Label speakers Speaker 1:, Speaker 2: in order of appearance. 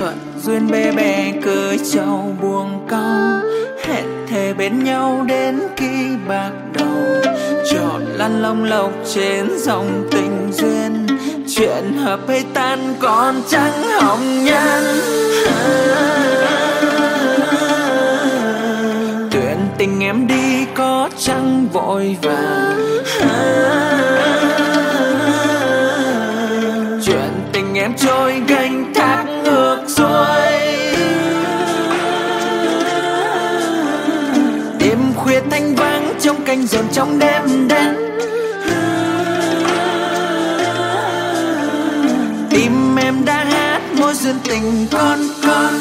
Speaker 1: thuận, duyên bê bè cớ châu buông câu hẹn thề bên nhau đến khi bạc đầu. Chọn lăn long lộc trên dòng tình duyên. Chuyện hợp hay tan còn chẳng hồng nhân tuyển tình em đi có chẳng vội vàng. Chuyện tình em trôi gánh thác ngược đêm khuya thanh vắng, trong canh giòn trong đêm đen. Tim em đã hát, môi duyên tình con con.